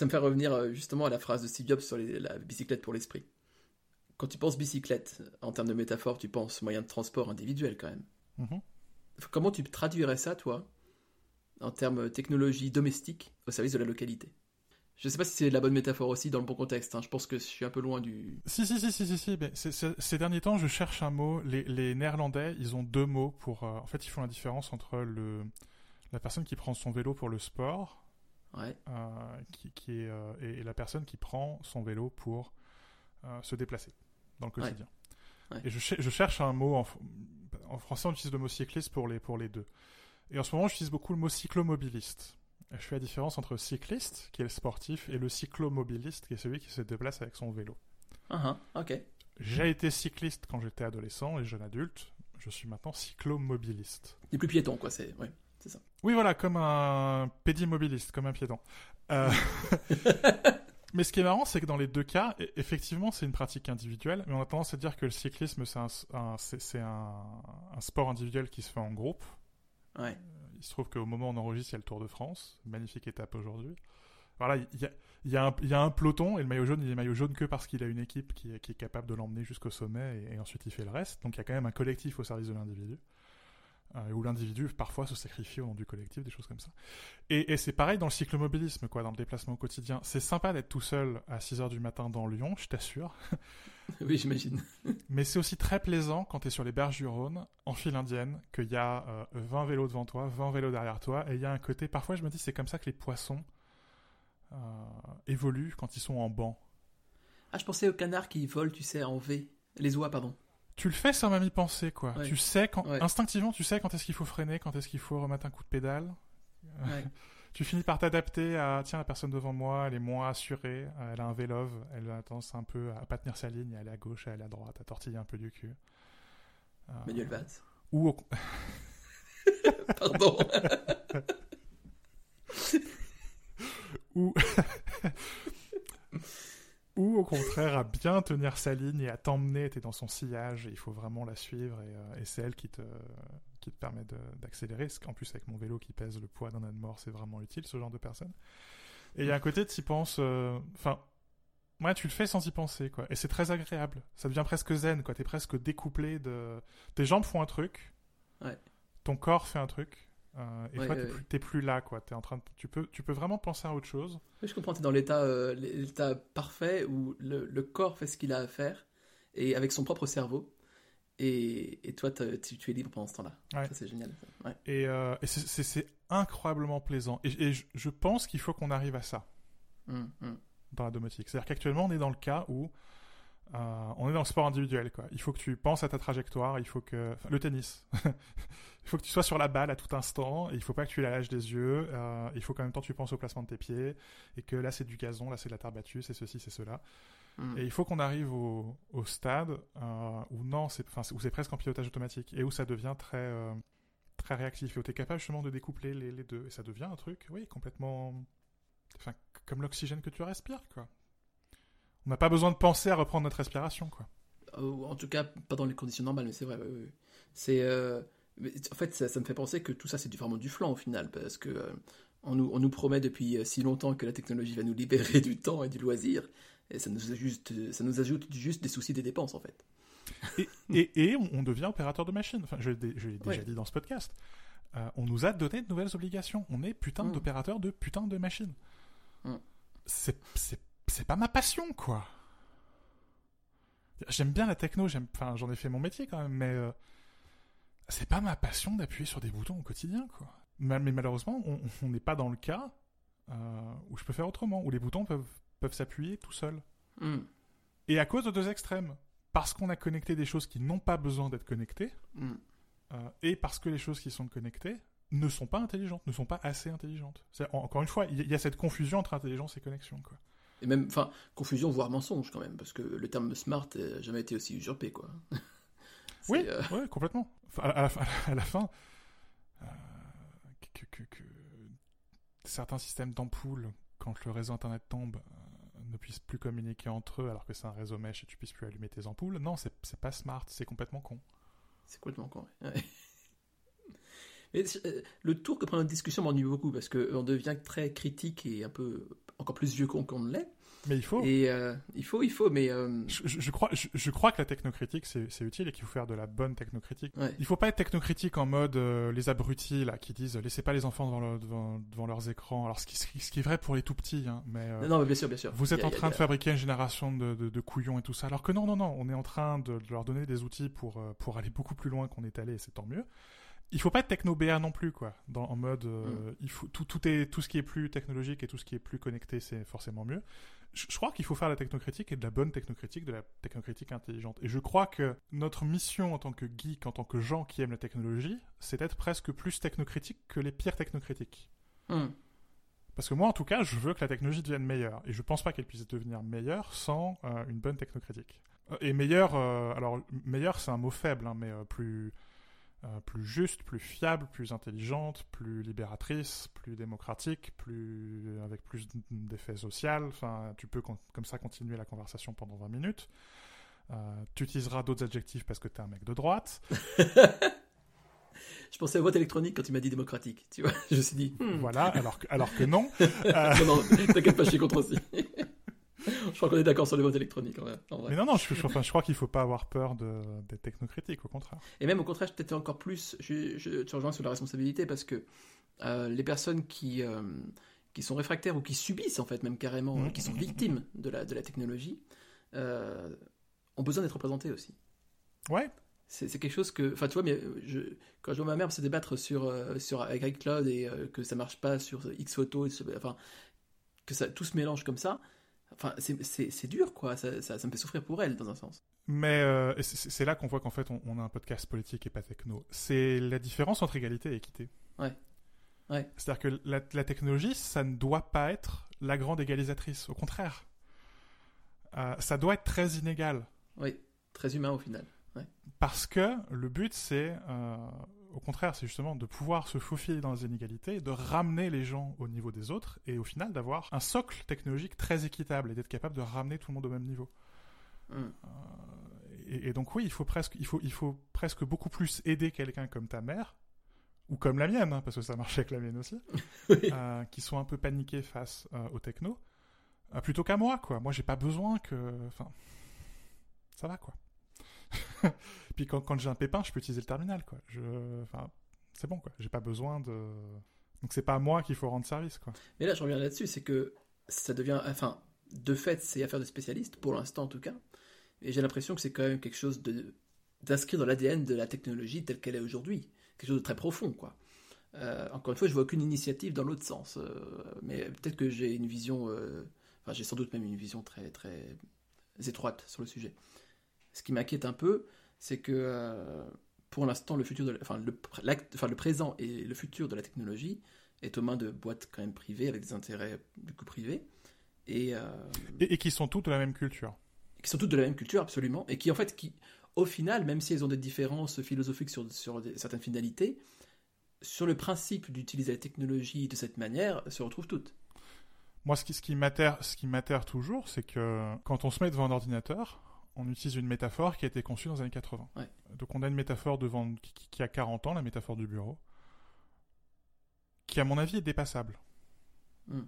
ça me fait revenir euh, justement à la phrase de Steve Jobs sur les- la bicyclette pour l'esprit. Quand tu penses bicyclette, en termes de métaphore, tu penses moyen de transport individuel quand même. Mhm. Comment tu traduirais ça, toi, en termes technologie domestique au service de la localité? Je sais pas si c'est la bonne métaphore aussi dans le bon contexte. hein. Je pense que je suis un peu loin du. Si, si, si, si, si, si. mais ces derniers temps, je cherche un mot. Les, les Néerlandais, ils ont deux mots pour. euh, en fait, ils font la différence entre le, la personne qui prend son vélo pour le sport Ouais. euh, qui, qui est, euh, et, et la personne qui prend son vélo pour euh, se déplacer dans le quotidien. Ouais. Et je, cher- je cherche un mot. En, fr- en français, on utilise le mot cycliste pour les, pour les deux. Et en ce moment, j'utilise beaucoup le mot cyclomobiliste. Et je fais la différence entre cycliste, qui est le sportif, et le cyclomobiliste, qui est celui qui se déplace avec son vélo. Ah, ah, ok. J'ai été cycliste quand j'étais adolescent et jeune adulte. Je suis maintenant cyclomobiliste. Des plus piétons, quoi. C'est ouais, c'est ça. Oui, voilà, comme un pédimobiliste, comme un piéton. Euh, mais ce qui est marrant, c'est que dans les deux cas, effectivement, c'est une pratique individuelle, mais on a tendance à dire que le cyclisme, c'est un, un- c'est- c'est un, un sport individuel qui se fait en groupe. Ouais. Il se trouve qu'au moment où on enregistre, il y a le Tour de France. Magnifique étape aujourd'hui. Voilà, il y a, il y, a un- il y a un peloton, et le maillot jaune, il est maillot jaune que parce qu'il a une équipe qui est, qui est capable de l'emmener jusqu'au sommet, et, et ensuite il fait le reste. Donc il y a quand même un collectif au service de l'individu. Euh, où l'individu parfois se sacrifie au nom du collectif, des choses comme ça. Et, et c'est pareil dans le cyclomobilisme, quoi, dans le déplacement au quotidien. C'est sympa d'être tout seul à 6h du matin dans Lyon, je t'assure. Oui, j'imagine. Mais c'est aussi très plaisant quand tu es sur les berges du Rhône, en file indienne, qu'il y a euh, 20 vélos devant toi, 20 vélos derrière toi, et il y a un côté, parfois je me dis c'est comme ça que les poissons euh, évoluent quand ils sont en banc. Ah, je pensais aux canards qui volent, tu sais, en V. Les oies, pardon. Tu le fais sans même y penser, quoi. Ouais. Tu sais quand, Ouais. instinctivement, tu sais quand est-ce qu'il faut freiner, quand est-ce qu'il faut remettre un coup de pédale. Ouais. Tu finis par t'adapter à, tiens, la personne devant moi, elle est moins assurée, euh, elle a un vélove, elle a tendance un peu à pas tenir sa ligne, à aller à gauche, à aller à droite, à tortiller un peu du cul. Euh, Manuel Valls. ou au, Pardon. ou ou au contraire à bien tenir sa ligne et à t'emmener, t'es dans son sillage et il faut vraiment la suivre et, euh, et c'est elle qui te, qui te permet d'accélérer, qu'en plus avec mon vélo qui pèse le poids d'un âne mort, c'est vraiment utile ce genre de personne. Et il y a un côté de s'y pense, euh, enfin, ouais, tu le fais sans y penser quoi, et c'est très agréable, ça devient presque zen quoi, t'es presque découplé de, tes jambes font un truc, Ouais. ton corps fait un truc. Euh, et Ouais, toi, ouais, t'es ouais. plus, t'es plus là, quoi. T'es en train de, tu peux, tu peux vraiment penser à autre chose. Oui, je comprends, tu es dans l'état euh, l'état parfait où le, le corps fait ce qu'il a à faire et avec son propre cerveau. Et, et toi, tu, tu es libre pendant ce temps-là. Ça, c'est génial. Et, euh, et c'est- incroyablement plaisant. Et, et je, je pense qu'il faut qu'on arrive à ça Hum, hum. dans la domotique. C'est-à-dire qu'actuellement, on est dans le cas où euh, on est dans le sport individuel. Quoi. Il faut que tu penses à ta trajectoire. Il faut que enfin, le tennis. il faut que tu sois sur la balle à tout instant. Et il faut pas que tu la lâches des yeux. euh, il faut qu'en même temps tu penses au placement de tes pieds et que là c'est du gazon, là c'est de la terre battue, c'est ceci, c'est cela. Hum. Et il faut qu'on arrive au, au stade euh, où non, c'est, enfin, où c'est presque en pilotage automatique et où ça devient très, très réactif et où tu es capable justement de découpler les, les deux. Et ça devient un truc, oui, complètement. Enfin, comme l'oxygène que tu respires, quoi. On n'a pas besoin de penser à reprendre notre respiration, quoi. En tout cas, pas dans les conditions normales, mais c'est vrai. C'est, euh, en fait, ça, ça me fait penser que tout ça, c'est du- vraiment du flan au final, parce que euh, on, nous, on nous promet depuis euh, si longtemps que la technologie va nous libérer du temps et du loisir, et ça nous ajoute, ça nous ajoute juste des soucis des dépenses, en fait. Et, et, et on, devient opérateur de machine. Enfin, je, l'ai- je l'ai déjà Ouais. dit dans ce podcast. Euh, on nous a donné de nouvelles obligations. On est putain Mm. d'opérateur de putain de machine. Mm. C'est, c'est, pas ma passion, quoi. J'aime bien la techno, j'aime, enfin, j'en ai fait mon métier quand même, mais euh, c'est pas ma passion d'appuyer sur des boutons au quotidien, quoi. Mais, mais malheureusement, on n'est pas dans le cas euh, où je peux faire autrement, où les boutons peuvent, peuvent s'appuyer tout seuls. Hum, Et à cause de deux extrêmes. Parce qu'on a connecté des choses qui n'ont pas besoin d'être connectées, hum. euh, et parce que les choses qui sont connectées ne sont pas intelligentes, ne sont pas assez intelligentes. Encore une fois, il y, a- il y a cette confusion entre intelligence et connexion. Quoi. Et même, enfin, confusion, voire mensonge quand même, parce que le terme smart n'a jamais été aussi usurpé, quoi. Oui, euh, ouais, complètement. Enfin, à, à la, fin- à la fin, euh, que, que- que certains systèmes d'ampoules, quand le réseau Internet tombe, euh, ne puissent plus communiquer entre eux alors que c'est un réseau mesh et tu puisses plus allumer tes ampoules, non, c'est pas smart, c'est complètement con. C'est complètement con. ouais. Mais euh, le tour que prend notre discussion m'ennuie beaucoup parce qu'on devient très critique et un peu encore plus vieux qu'on ne l'est. Mais il faut. Et euh, il faut, il faut, mais euh, Je, je- je crois, je, je crois que la technocritique, c'est utile et qu'il faut faire de la bonne technocritique. ouais. Il faut pas être technocritique en mode euh, les abrutis là qui disent laissez pas les enfants devant, leur- devant, devant leurs écrans. Alors ce qui, ce qui est vrai pour les tout petits, hein, mais Non, non, mais bien sûr, bien sûr. vous êtes a- en a- train de fabriquer une génération de, de, de couillons et tout ça. Alors que non, non, non, on est en train de, de leur donner des outils pour pour aller beaucoup plus loin qu'on est allé, et c'est tant mieux. Il faut pas être techno BA non plus quoi. Dans, en mode euh, il faut tout tout est tout ce qui est plus technologique et tout ce qui est plus connecté, c'est forcément mieux. Je, je crois qu'il faut faire la technocritique et de la bonne technocritique, de la technocritique intelligente. Et je crois que notre mission en tant que geek, en tant que gens qui aiment la technologie, c'est d'être presque plus technocritique que les pires technocritiques. Hum. Parce que moi, en tout cas, je veux que la technologie devienne meilleure. Et je pense pas qu'elle puisse devenir meilleure sans euh, une bonne technocritique. Euh, Et meilleure, euh, alors, meilleure, c'est un mot faible, hein, mais plus, euh, plus juste, plus fiable, plus intelligente, plus libératrice, plus démocratique, plus, avec plus d'effets social. Enfin, tu peux comme ça continuer la conversation pendant 20 minutes. Euh, tu utiliseras d'autres adjectifs parce que t'es un mec de droite. Je pensais à vote électronique quand tu m'as dit démocratique. Tu vois, je me suis dit. hmm. Voilà, alors que, alors que non. Euh, non, non, t'inquiète pas, je suis contre aussi. je crois qu'on est d'accord sur le vote électronique en vrai. en vrai. mais non, non, je, je- enfin, je crois qu'il faut pas avoir peur de, des technocritiques, au contraire. Et même au contraire, peut-être encore plus, je, je, tu rejoins sur la responsabilité parce que euh, les personnes qui, euh, qui sont réfractaires ou qui subissent en fait même carrément, Mhm. qui sont victimes de la, de la technologie, euh, ont besoin d'être représentées aussi. Ouais, C'est quelque chose que, enfin tu vois, mais je, quand je vois ma mère se débattre sur, euh, sur avec iCloud et euh, que ça marche pas sur X photos, enfin que ça tout se mélange comme ça, enfin c'est- dur quoi, ça, ça, ça me fait souffrir pour elle dans un sens. Mais euh, c'est là qu'on voit qu'en fait on, on a un podcast politique et pas techno. C'est la différence entre égalité et équité. Ouais. Ouais. C'est-à-dire que la, la technologie, ça ne doit pas être la grande égalisatrice. Au contraire. Euh, ça doit être très inégal. Oui, très humain au final. Parce que le but, c'est, euh, au contraire, c'est justement de pouvoir se faufiler dans les inégalités, de ramener les gens au niveau des autres, et au final d'avoir un socle technologique très équitable et d'être capable de ramener tout le monde au même niveau. Hum. Et, et donc oui, il faut presque, il faut, il faut presque beaucoup plus aider quelqu'un comme ta mère ou comme la mienne, hein, parce que ça marche avec la mienne aussi, Oui. euh, qui sont un peu paniqués face euh, au techno, euh, plutôt qu'à moi, quoi. Moi, j'ai pas besoin que, enfin, ça va, quoi. Puis quand, quand j'ai un pépin, je peux utiliser le terminal, quoi. Enfin, c'est bon, quoi. J'ai pas besoin de. Donc c'est pas à moi qu'il faut rendre service, quoi. Mais là, je reviens là-dessus, c'est que ça devient, enfin, de fait, c'est affaire de spécialistes, pour l'instant en tout cas. Et j'ai l'impression que c'est quand même quelque chose d'inscrit dans l'ADN de la technologie telle qu'elle est aujourd'hui, quelque chose de très profond, quoi. Euh, encore une fois, je vois aucune initiative dans l'autre sens, euh, mais peut-être que j'ai une vision, euh, enfin, j'ai sans doute même une vision très très étroite sur le sujet. Ce qui m'inquiète un peu, c'est que euh, pour l'instant, le futur, de la- enfin, le, enfin, présent et le futur de la technologie est aux mains de boîtes quand même privées avec des intérêts du coup privés. Et, euh, Et, et qui sont toutes de la même culture. qui sont toutes de la même culture absolument. Et qui en fait qui au final même si elles ont des différences philosophiques sur, sur des- certaines finalités sur le principe d'utiliser la technologie de cette manière se retrouvent toutes. Moi, ce qui, ce qui m'atterre, ce qui m'atterre toujours, c'est que quand on se met devant un ordinateur, on utilise une métaphore qui a été conçue dans les années 80. Ouais. Donc on a une métaphore devant qui, qui- qui a 40 ans, la métaphore du bureau, qui à mon avis est dépassable. Hmm.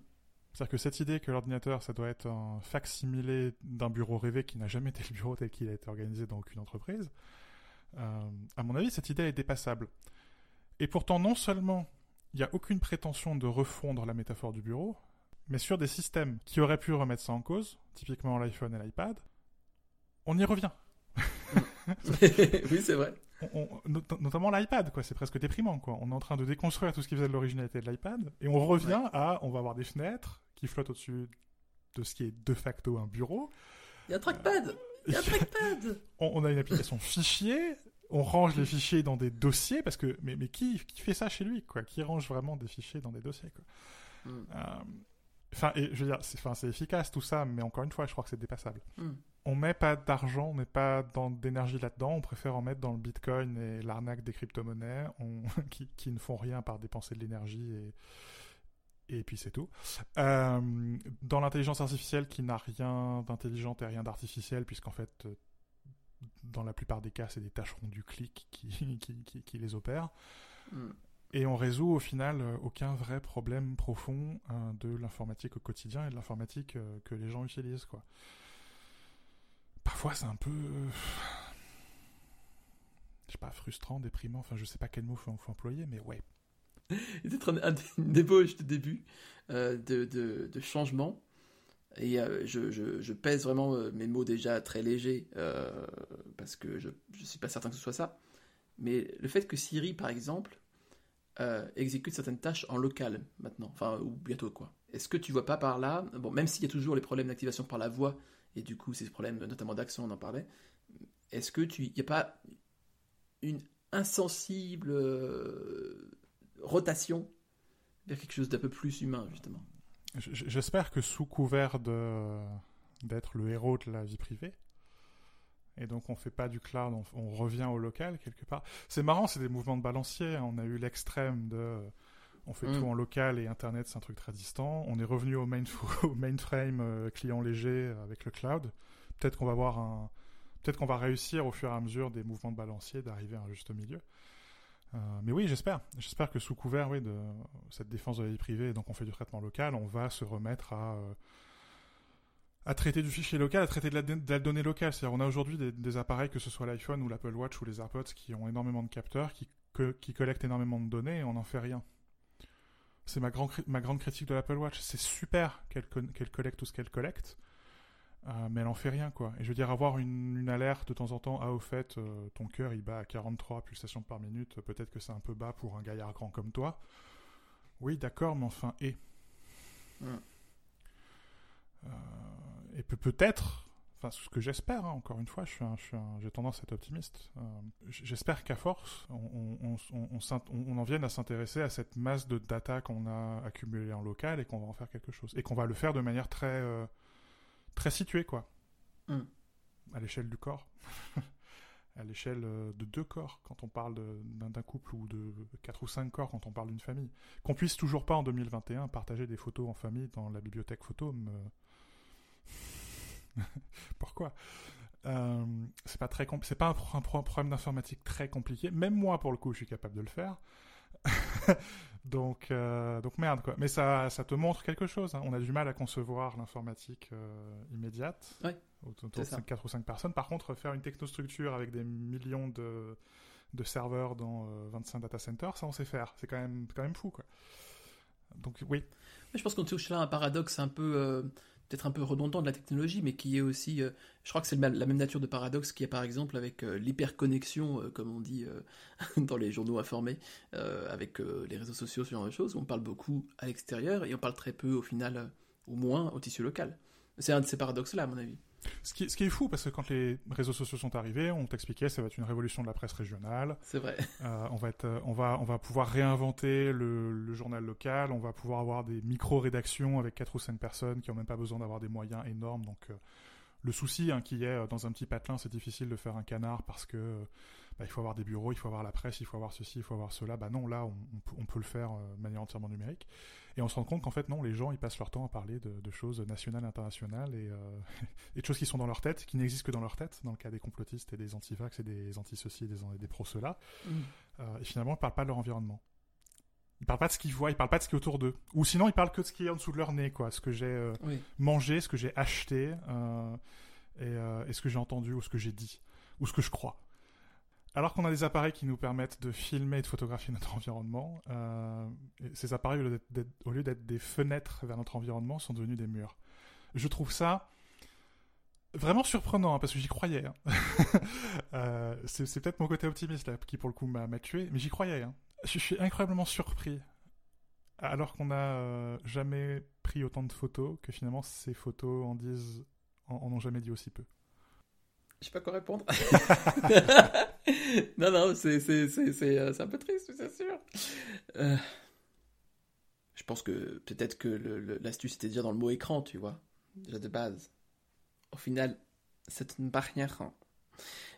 C'est-à-dire que cette idée que l'ordinateur, ça doit être un fac-similé d'un bureau rêvé qui n'a jamais été le bureau tel qu'il a été organisé dans aucune entreprise, euh, à mon avis, cette idée est dépassable. Et pourtant, non seulement il n'y a aucune prétention de refondre la métaphore du bureau, mais sur des systèmes qui auraient pu remettre ça en cause, typiquement l'iPhone et l'iPad, on y revient. oui c'est vrai On- on- not- notamment l'iPad, quoi. C'est presque déprimant, quoi. On est en train de déconstruire tout ce qui faisait de l'originalité de l'iPad, et on revient à, on va avoir des fenêtres qui flottent au-dessus de ce qui est de facto un bureau. il y a un trackpad il y a un trackpad on, on a une application fichier, on range les fichiers dans des dossiers, parce que, mais, mais qui, qui fait ça chez lui, quoi? Qui range vraiment des fichiers dans des dossiers, quoi? Hmm. Euh, Enfin, et je veux dire, c'est, enfin, c'est efficace tout ça, mais encore une fois, je crois que c'est dépassable. Hmm. On met pas d'argent, on met pas dans, d'énergie là-dedans, on préfère en mettre dans le bitcoin et l'arnaque des crypto-monnaies, on- qui, qui ne font rien par dépenser de l'énergie et, et puis c'est tout. Euh, dans l'intelligence artificielle qui n'a rien d'intelligent et rien d'artificiel, puisqu'en fait, euh, dans la plupart des cas, c'est des tâcherons du clic qui, qui, qui, qui les opèrent. Hmm. Et on résout au final euh, aucun vrai problème profond de l'informatique au quotidien et de l'informatique euh, que les gens utilisent, quoi. C'est un peu. euh, je sais pas, frustrant, déprimant, enfin, je sais pas quel mot faut, faut employer, mais ouais. Il était un, un- une débauche de début, euh, de, de, changement. Et euh, je, je, pèse vraiment mes mots déjà très légers, parce que je ne suis pas certain que ce soit ça. Mais le fait que Siri, par exemple, exécute certaines tâches en local maintenant, enfin, ou bientôt quoi. Est-ce que tu vois pas par là, bon, même s'il y a toujours les problèmes d'activation par la voix, et du coup ces problèmes notamment d'accent, on en parlait, est-ce que tu, il n'y a pas une insensible euh, rotation vers quelque chose d'un peu plus humain, justement? J'espère que sous couvert de d'être le héros de la vie privée, et donc on fait pas du cloud, on, revient au local quelque part. C'est marrant, c'est des mouvements de balancier. hein. On a eu l'extrême de on fait Mm. tout en local et Internet c'est un truc très distant. On est revenu au, main au mainframe euh, client léger avec le cloud. Peut-être qu'on va voir un, peut-être qu'on va réussir au fur et à mesure des mouvements de balancier d'arriver à un juste milieu. Euh, mais oui, j'espère. J'espère que sous couvert oui, de cette défense de la vie privée, et donc on fait du traitement local, on va se remettre à, euh, à traiter du fichier local, à traiter de la, de la donnée locale. C'est-à-dire on a aujourd'hui des, des appareils, que ce soit l'iPhone ou l'Apple Watch ou les AirPods, qui ont énormément de capteurs, qui, que- qui collectent énormément de données et on n'en fait rien. C'est ma, grand ma grande critique de l'Apple Watch. C'est super qu'elle collecte tout ce qu'elle collecte, euh, mais elle en fait rien, quoi. Et je veux dire, avoir une, une alerte de temps en temps, ah, au fait, euh, ton cœur, il bat à 43 pulsations par minute, peut-être que c'est un peu bas pour un gaillard grand comme toi. Oui, d'accord, mais enfin, et? Mm. Euh, Et peut- peut-être, enfin, ce que j'espère, hein, encore une fois, je suis un- je j'ai tendance à être optimiste. euh, j'espère qu'à force, on, en vienne à s'intéresser à cette masse de data qu'on a accumulée en local et qu'on va en faire quelque chose. Et qu'on va le faire de manière très, euh, très située, quoi. Mm. À l'échelle du corps. à l'échelle euh, de deux corps, quand on parle d'un couple, ou de quatre ou cinq corps, quand on parle d'une famille. Qu'on puisse toujours pas, en 2021, partager des photos en famille dans la bibliothèque photo, me... Pourquoi? Euh, C'est pas très c'est pas un, pro- un pro- problème d'informatique très compliqué. Même moi, pour le coup, je suis capable de le faire. donc, euh, donc merde quoi. Mais ça, ça te montre quelque chose. hein. On a du mal à concevoir l'informatique euh, immédiate. Ouais, Autour de ça. 4 ou 5 personnes. Par contre, faire une technostructure avec des millions de, de serveurs dans euh, 25 data centers, ça on sait faire. C'est quand même, quand même fou quoi. Donc oui, Je pense qu'on touche là à un paradoxe un peu, euh, peut-être un peu redondant de la technologie, mais qui est aussi, euh, je crois que c'est la même nature de paradoxe qu'il y a par exemple avec euh, l'hyperconnexion, euh, comme on dit dans les journaux informés, avec les réseaux sociaux, ce genre de choses. On parle beaucoup à l'extérieur et on parle très peu au final, ou moins au tissu local. C'est un de ces paradoxes-là, à mon avis. Ce qui, ce qui est fou parce que quand les réseaux sociaux sont arrivés, on t'expliquait ça va être une révolution de la presse régionale. C'est vrai. Euh, on, va être, euh, on, va, on va pouvoir réinventer le, le journal local, on va pouvoir avoir des micro-rédactions avec 4 ou 5 personnes qui n'ont même pas besoin d'avoir des moyens énormes. Donc, euh, le souci hein, qui est dans un petit patelin, c'est difficile de faire un canard parce que il faut avoir des bureaux, il faut avoir la presse, il faut avoir ceci, il faut avoir cela. Bah non, là, on, on peut- on peut le faire euh, de manière entièrement numérique. Et on se rend compte qu'en fait, non, les gens, ils passent leur temps à parler de, de choses nationales, internationales et, euh, et de choses qui sont dans leur tête, qui n'existent que dans leur tête, dans le cas des complotistes et des antivax et des anti-ceci et des, des pro-cela. Euh, et finalement, ils parlent pas de leur environnement. Ils parlent pas de ce qu'ils voient, ils parlent pas de ce qui est autour d'eux. Ou sinon, ils parlent que de ce qui est en dessous de leur nez, quoi. Ce que j'ai euh, Oui. mangé, ce que j'ai acheté, et, et ce que j'ai entendu, ou ce que j'ai dit, ou ce que je crois. Alors qu'on a des appareils qui nous permettent de filmer et de photographier notre environnement, euh, ces appareils, au lieu d'être- des fenêtres vers notre environnement, sont devenus des murs. Je trouve ça vraiment surprenant, hein, parce que j'y croyais. hein. Euh, c'est peut-être mon côté optimiste là, qui pour le coup m'a m'a tué, mais j'y croyais. hein. Je suis incroyablement surpris. Alors qu'on n'a euh, jamais pris autant de photos, que finalement ces photos en disent, en, en ont jamais dit aussi peu. Je sais pas quoi répondre. non, non, c'est c'est- c'est- c'est, euh, c'est un peu triste, c'est sûr. Euh, je pense que peut-être que l'astuce était déjà dans le mot écran, tu vois, déjà de base. Au final, c'est une barrière.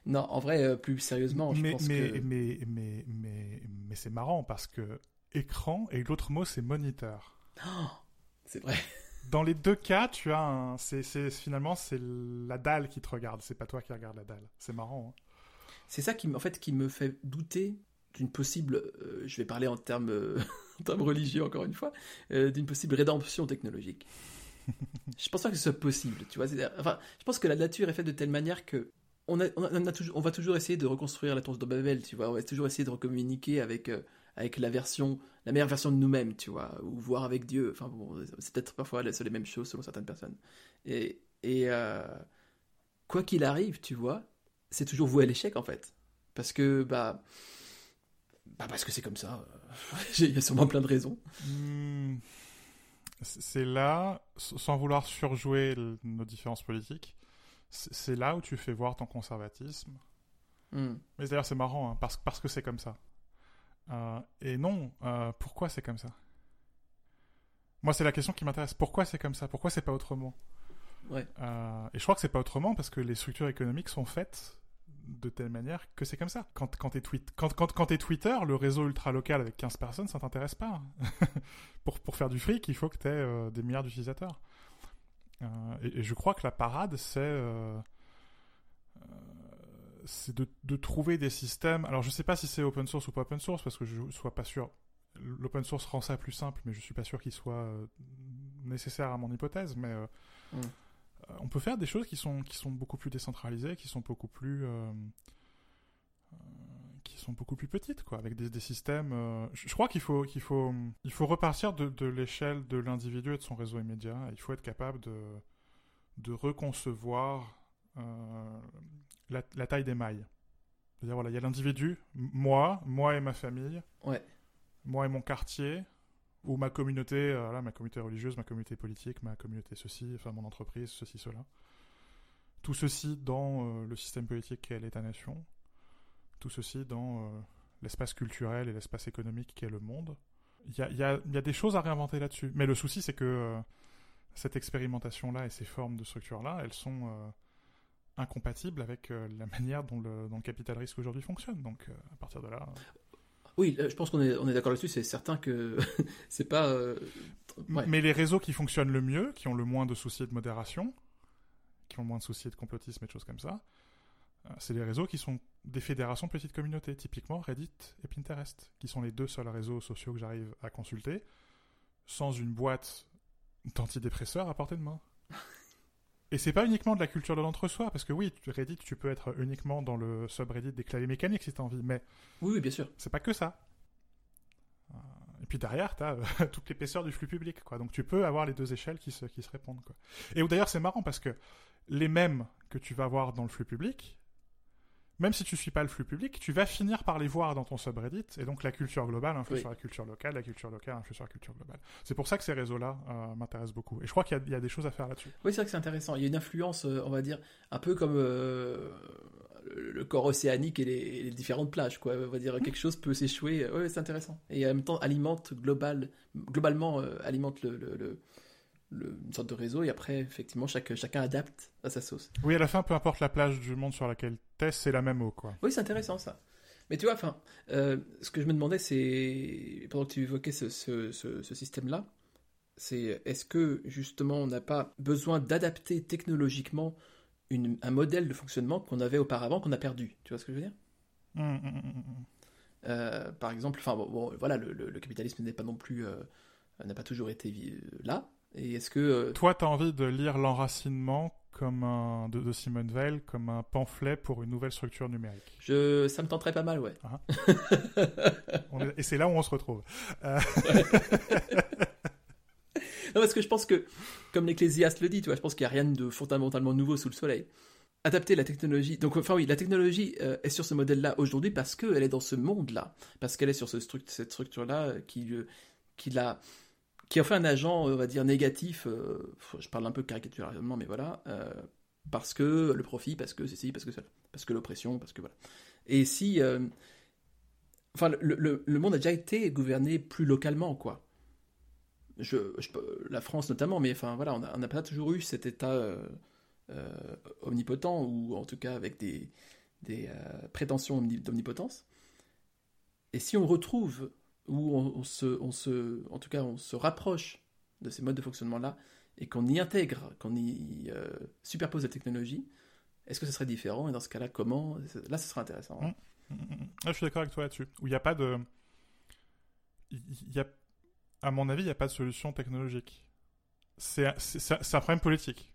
Non, en vrai, euh, plus sérieusement, je mais, pense mais, que... mais, mais, mais, mais c'est marrant parce que écran et l'autre mot c'est moniteur. Oh, c'est vrai. Dans les deux cas, tu as un. C'est, c'est- finalement, c'est la dalle qui te regarde, c'est pas toi qui regarde la dalle. C'est marrant. hein. C'est ça qui, en fait, qui me fait douter d'une possible, euh, je vais parler en termes, euh, en termes religieux encore une fois, euh, d'une possible rédemption technologique. je pense pas que ce soit possible, tu vois. Enfin, je pense que la nature est faite de telle manière que on, a- on, a- on a toujours, on va toujours essayer de reconstruire la tour de Babel, tu vois. On va toujours essayer de recommuniquer avec, avec la version, la meilleure version de nous-mêmes, tu vois, ou voir avec Dieu. Enfin bon, c'est peut-être parfois les les mêmes choses selon certaines personnes. Et, et quoi qu'il arrive, tu vois, c'est toujours voué à l'échec en fait, parce que bah, bah parce que c'est comme ça. Il y a sûrement plein de raisons. Hmm, c'est là, sans vouloir surjouer nos différences politiques, c'est là où tu fais voir ton conservatisme. Hmm. Mais d'ailleurs, c'est marrant, hein, parce, parce que c'est comme ça. Euh, et non, euh, pourquoi c'est comme ça? Moi, c'est la question qui m'intéresse. Pourquoi c'est comme ça? Pourquoi c'est pas autrement? Ouais. Euh, Et je crois que c'est pas autrement parce que les structures économiques sont faites de telle manière que c'est comme ça. Quand, quand t'es quand, quand, quand t'es Twitter, le réseau ultra local avec 15 personnes, ça t'intéresse pas. pour, pour faire du fric, il faut que t'aies euh, des milliards d'utilisateurs. Euh, et, je crois que la parade, c'est euh, euh, c'est de, de trouver des systèmes. Alors, je sais pas si c'est open source ou pas open source parce que je sois pas sûr. L'open source rend ça plus simple, mais je suis pas sûr qu'il soit nécessaire à mon hypothèse. Mais Mm. On peut faire des choses qui sont qui sont beaucoup plus décentralisées, qui sont beaucoup plus euh, euh, qui sont beaucoup plus petites, quoi, avec des, des systèmes. euh, je, je crois qu'il faut qu'il faut il faut repartir de, de l'échelle de l'individu et de son réseau immédiat. Il faut être capable de de reconcevoir euh, la, la taille des mailles. C'est-à-dire voilà, il y a l'individu, moi, moi et ma famille, Ouais. moi et mon quartier, ou ma communauté, euh, voilà, ma communauté religieuse, ma communauté politique, ma communauté ceci, enfin mon entreprise, ceci, cela. Tout ceci dans euh, le système politique qu'est l'État-nation. Tout ceci dans euh, l'espace culturel et l'espace économique qu'est le monde. Il y a, des choses à réinventer là-dessus. Mais le souci, c'est que cette expérimentation-là et ces formes de structure-là, elles sont incompatibles avec la manière dont le, dont capital risque aujourd'hui fonctionne. Donc, à partir de là. Oui, euh, je pense qu'on est, on est d'accord là-dessus. C'est certain que c'est pas. euh, ouais. Mais les réseaux qui fonctionnent le mieux, qui ont le moins de soucis de modération, qui ont le moins de soucis de complotisme et de choses comme ça, euh, c'est les réseaux qui sont des fédérations de petites communautés, typiquement Reddit et Pinterest, qui sont les deux seuls réseaux sociaux que j'arrive à consulter, sans une boîte d'antidépresseurs à portée de main. Et c'est pas uniquement de la culture de l'entre-soi, parce que oui, tu- Reddit, tu peux être uniquement dans le subreddit des claviers mécaniques si t'as envie, mais Oui, oui, bien sûr. c'est pas que ça. Euh, Et puis derrière, t'as euh, toute l'épaisseur du flux public, quoi. Donc tu peux avoir les deux échelles qui se, qui se répondent, quoi. Et d'ailleurs c'est marrant parce que les mêmes que tu vas voir dans le flux public, même si tu suis pas le flux public, tu vas finir par les voir dans ton subreddit, et donc la culture globale influe Oui. sur la culture locale, la culture locale influe sur la culture globale. C'est pour ça que ces réseaux-là euh, m'intéressent beaucoup. Et je crois qu'il y, a- il y a des choses à faire là-dessus. Oui, c'est vrai que c'est intéressant. Il y a une influence, euh, on va dire, un peu comme euh, le le corps océanique et les, et les différentes plages, quoi. On va dire quelque chose peut s'échouer. Oui, c'est intéressant. Et en même temps, alimente global, globalement, euh, alimente le, le- le- le- une sorte de réseau. Et après, effectivement, chaque, chacun adapte à sa sauce. Oui, à la fin, peu importe la plage du monde sur laquelle t'es, c'est la même eau, quoi. Oui, c'est intéressant ça. Mais tu vois, enfin, euh, ce que je me demandais, c'est pendant que tu évoquais ce, ce- ce- ce système-là, c'est est-ce que justement on n'a pas besoin d'adapter technologiquement une- un modèle de fonctionnement qu'on avait auparavant, qu'on a perdu? Tu vois ce que je veux dire? Hum, hum, hum. Euh, Par exemple, enfin bon, bon, voilà, le, le- le capitalisme n'est pas non plus, euh, n'a pas toujours été là. Et est-ce que euh, Toi, t'as envie de lire l'enracinement comme un, de, de Simone Veil comme un pamphlet pour une nouvelle structure numérique? je, ça me tenterait pas mal, ouais. Est- et c'est là où on se retrouve. Euh, Non, parce que je pense que, comme l'Ecclésiaste le dit, tu vois, je pense qu'il n'y a rien de fondamentalement nouveau sous le soleil. Adapter la technologie. Donc, enfin, oui, la technologie euh, est sur ce modèle-là aujourd'hui parce qu'elle est dans ce monde-là. Parce qu'elle est sur ce cette structure-là euh, qui, qui, l'a, qui en fait un agent, euh, on va dire, négatif. euh, je parle un peu caricaturalement, mais voilà. euh, parce que le profit, parce que ceci, parce que cela. Parce que l'oppression, parce que voilà. Et si. enfin, le, monde a déjà été gouverné plus localement, quoi la France notamment, mais enfin voilà, on n'a pas toujours eu cet état omnipotent, ou en tout cas avec des, prétentions omni- d'omnipotence. Et si on retrouve, ou on, on se, on se, en tout cas on se rapproche de ces modes de fonctionnement-là, et qu'on y intègre, qu'on y euh, superpose la technologie, est-ce que ce serait différent? Et dans ce cas-là, comment? Là, ce serait intéressant. hein. Mm. Mm, mm, mm. Ah, je suis d'accord avec toi là-dessus. Où il n'y a pas de. Il y a... À mon avis, il n'y a pas de solution technologique. C'est un, problème politique.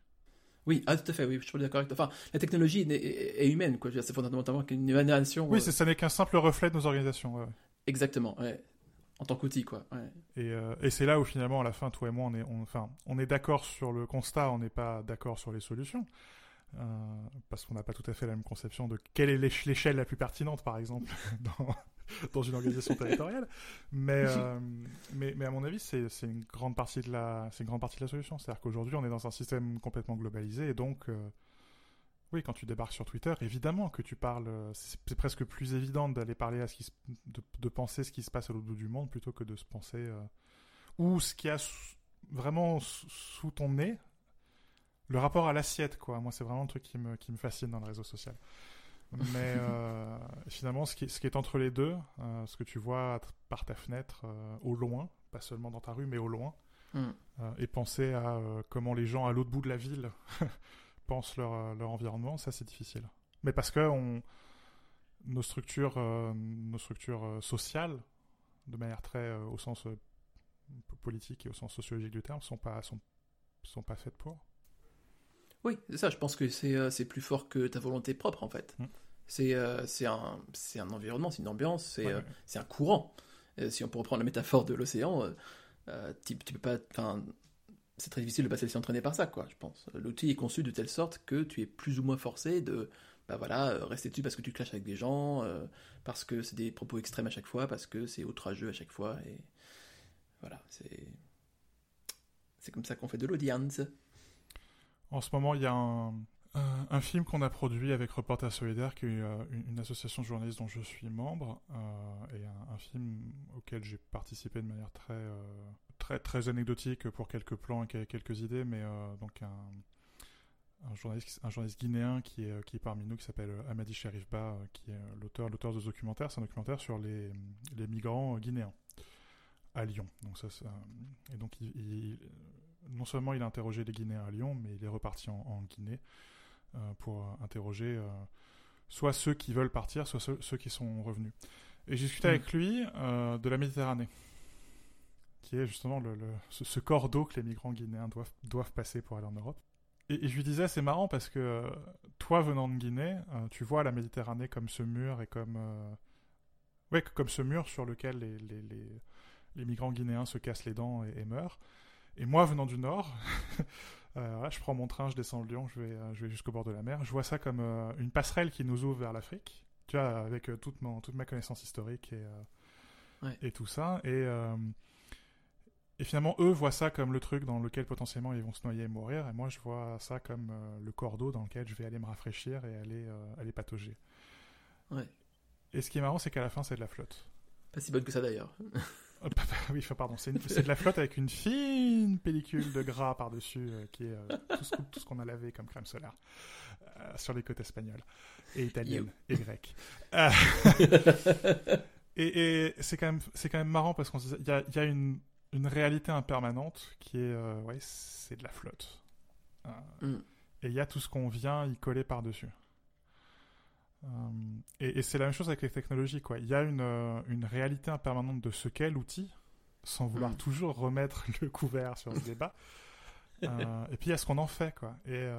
Oui, ah, tout à fait, oui, je suis d'accord avec toi. Enfin, la technologie est, humaine, quoi. C'est fondamentalement une émanation. Oui, euh... ça n'est qu'un simple reflet de nos organisations. Ouais. Exactement, ouais. En tant qu'outil, quoi. Euh, et c'est là où finalement, à la fin, toi et moi, on est, enfin, on est d'accord sur le constat, on n'est pas d'accord sur les solutions. Euh, parce qu'on n'a pas tout à fait la même conception de quelle est l'échelle la plus pertinente, par exemple, dans, une organisation territoriale. Mais, euh, mais, mais, à mon avis, c'est une grande partie de la, c'est une grande partie de la solution. C'est-à-dire qu'aujourd'hui, on est dans un système complètement globalisé, et donc, oui, quand tu débarques sur Twitter, évidemment que tu parles. C'est presque plus évident d'aller parler à ce qui, se, de, de, penser ce qui se passe à l'autre bout du monde plutôt que de se penser ou ce qui a vraiment sous ton nez le rapport à l'assiette, quoi. Moi, c'est vraiment le truc qui me, qui me fascine dans le réseau social. Mais euh, finalement, ce qui, ce qui est entre les deux, euh, ce que tu vois par ta fenêtre euh, au loin, pas seulement dans ta rue, mais au loin, mm. et penser à comment les gens à l'autre bout de la ville pensent leur, leur environnement, ça c'est difficile. Mais parce que on, nos structures, nos structures sociales, de manière très au sens politique et au sens sociologique du terme, sont pas sont, sont pas faites pour. Oui, c'est ça, je pense que c'est euh, plus fort que ta volonté propre, en fait. Mm. Euh, c'est un, un environnement, c'est une ambiance, c'est euh, un courant. si on peut reprendre la métaphore de l'océan, tu, tu, peux pas... C'est très difficile de passer s'entraîner par ça, quoi, je pense. L'outil est conçu de telle sorte que tu es plus ou moins forcé de bah voilà, rester dessus parce que tu clashes avec des gens, parce que c'est des propos extrêmes à chaque fois, parce que c'est outrageux à chaque fois, et voilà, c'est... C'est comme ça qu'on fait de l'audience. En ce moment, il y a un, film qu'on a produit avec Reporters Solidaire, qui est euh, une, association de journalistes dont je suis membre, euh, et un, film auquel j'ai participé de manière très, euh, très, très anecdotique pour quelques plans et quelques idées, mais donc un, un, journaliste, un journaliste guinéen qui est, qui est parmi nous, qui s'appelle Amadi Sherifba, qui est l'auteur, l'auteur de ce documentaire. C'est un documentaire sur les, les migrants guinéens à Lyon. Donc ça, et donc il non seulement il a interrogé les Guinéens à Lyon, mais il est reparti en, Guinée euh, pour interroger euh, soit ceux qui veulent partir, soit ceux, qui sont revenus. Et j'ai discuté mm. avec lui euh, de la Méditerranée, qui est justement le, ce, corps d'eau que les migrants guinéens doivent, doivent passer pour aller en Europe. Et, je lui disais, c'est marrant parce que toi, venant de Guinée, tu vois la Méditerranée comme ce mur et comme, ouais, comme ce mur sur lequel les, les, les, les migrants guinéens se cassent les dents et meurent. Et moi, venant du Nord, euh, je prends mon train, je descends le Lyon, je vais, euh, je vais jusqu'au bord de la mer. Je vois ça comme euh, une passerelle qui nous ouvre vers l'Afrique. Tu vois, avec toute, mon, toute ma connaissance historique et, et tout ça. Et, et finalement, eux voient ça comme le truc dans lequel potentiellement ils vont se noyer et mourir. Et moi, je vois ça comme le cordeau dans lequel je vais aller me rafraîchir et aller, aller patauger. Et ce qui est marrant, c'est qu'à la fin, c'est de la flotte. Pas si bonne que ça d'ailleurs. oui, pardon, c'est de la flotte avec une fine pellicule de gras par-dessus, euh, qui est euh, tout ce, qu'on a lavé comme crème solaire euh, sur les côtes espagnoles et italiennes et grecques. et, c'est quand même quand même marrant parce qu'il y a, y a une, une réalité impermanente qui est ouais c'est de la flotte. Mm. Et il y a tout ce qu'on vient y coller par-dessus. Euh, et, c'est la même chose avec les technologies, quoi. Il y a une, euh, une réalité impermanente de ce qu'est l'outil, sans vouloir hmm. toujours remettre le couvert sur le débat. Euh, et puis il y a ce qu'on en fait, quoi. Et,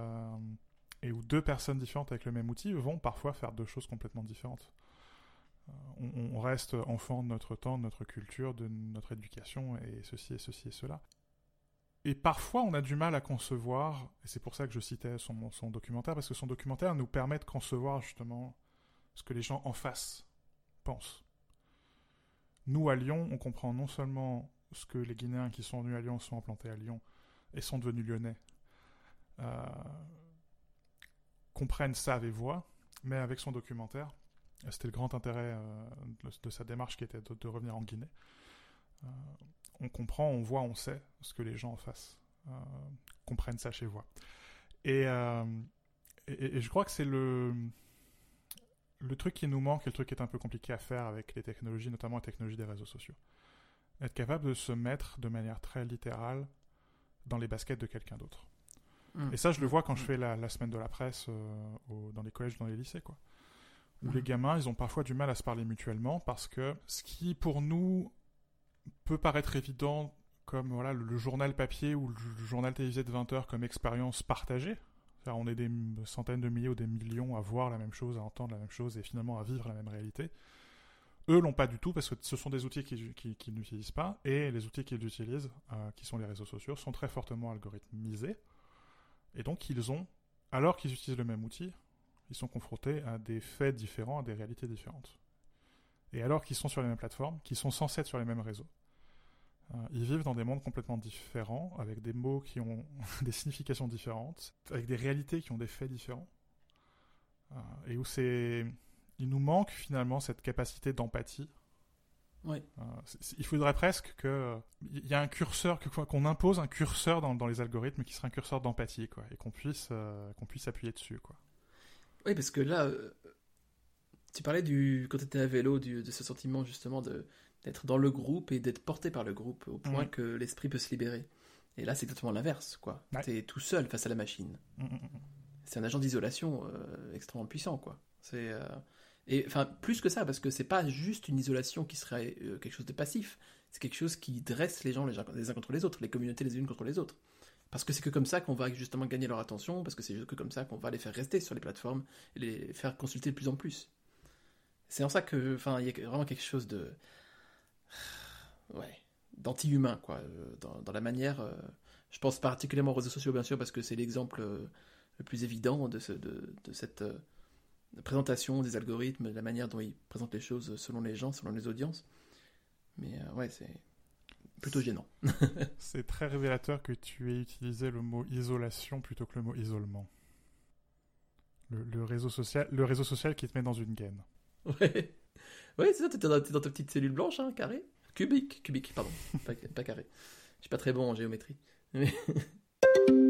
et où deux personnes différentes avec le même outil vont parfois faire deux choses complètement différentes. On, on, reste enfant de notre temps, de notre culture, de notre éducation, et ceci et ceci et cela. Et parfois, on a du mal à concevoir, et c'est pour ça que je citais son, son, documentaire, parce que son documentaire nous permet de concevoir justement ce que les gens en face pensent. Nous, à Lyon, on comprend non seulement ce que les Guinéens qui sont venus à Lyon sont implantés à Lyon et sont devenus lyonnais, euh, comprennent, savent et voient, mais avec son documentaire, c'était le grand intérêt euh, de, sa démarche qui était de, revenir en Guinée. Euh, on comprend, on voit, on sait ce que les gens en face euh, comprennent ça chez voix. Euh, et, et, je crois que c'est le, le truc qui nous manque et le truc qui est un peu compliqué à faire avec les technologies, notamment la technologie des réseaux sociaux. Être capable de se mettre de manière très littérale dans les baskets de quelqu'un d'autre. Mmh. Et ça, je le vois quand je fais la, semaine de la presse euh, dans les collèges, dans les lycées. Quoi. Où les gamins, ils ont parfois du mal à se parler mutuellement parce que ce qui, pour nous, peut paraître évident comme voilà, le, journal papier ou le journal télévisé de 20 heures comme expérience partagée, on est des centaines de milliers ou des millions à voir la même chose, à entendre la même chose et finalement à vivre la même réalité. Eux l'ont pas du tout parce que ce sont des outils qu'ils n'utilisent pas et les outils qu'ils utilisent, euh, qui sont les réseaux sociaux, sont très fortement algorithmisés. Et donc ils ont, alors qu'ils utilisent le même outil, ils sont confrontés à des faits différents, à des réalités différentes. Et alors qu'ils sont sur les mêmes plateformes, qu'ils sont censés être sur les mêmes réseaux, euh, ils vivent dans des mondes complètement différents, avec des mots qui ont des significations différentes, avec des réalités qui ont des faits différents, euh, et où c'est, il nous manque finalement cette capacité d'empathie. Ouais. Euh, il faudrait presque que il y a un curseur qu'on impose un curseur dans, dans, les algorithmes qui serait un curseur d'empathie quoi et qu'on puisse qu'on puisse appuyer dessus quoi. Oui parce que là tu parlais du quand tu étais à vélo de ce sentiment justement de d'être dans le groupe et d'être porté par le groupe au point que l'esprit peut se libérer. Et là, c'est exactement l'inverse, quoi. tu es tout seul face à la machine. Mm, mm, mm, c'est un agent d'isolation euh, extrêmement puissant, quoi. C'est euh, et enfin plus que ça, parce que c'est pas juste une isolation qui serait euh, quelque chose de passif. C'est quelque chose qui dresse les gens les, uns contre les autres, les communautés les unes contre les autres. Parce que c'est que comme ça qu'on va justement gagner leur attention, parce que c'est juste que comme ça qu'on va les faire rester sur les plateformes et les faire consulter de plus en plus. C'est en ça que, enfin, il y a vraiment quelque chose de ouais, d'anti-humain, quoi, euh, dans, la manière. Euh, je pense particulièrement aux réseaux sociaux, bien sûr, parce que c'est l'exemple euh, le plus évident de, ce, de, cette présentation des algorithmes, la manière dont ils présentent les choses selon les gens, selon les audiences. Mais ouais, c'est plutôt gênant. c'est très révélateur que tu aies utilisé le mot isolation plutôt que le mot isolement. Le, réseau, social, le réseau social qui te met dans une gaine. Ouais. Ouais, c'est ça, t'es dans, dans, ta petite cellule blanche, hein, carré. Cubique, cubique, pardon, pas, carré. Je suis pas très bon en géométrie.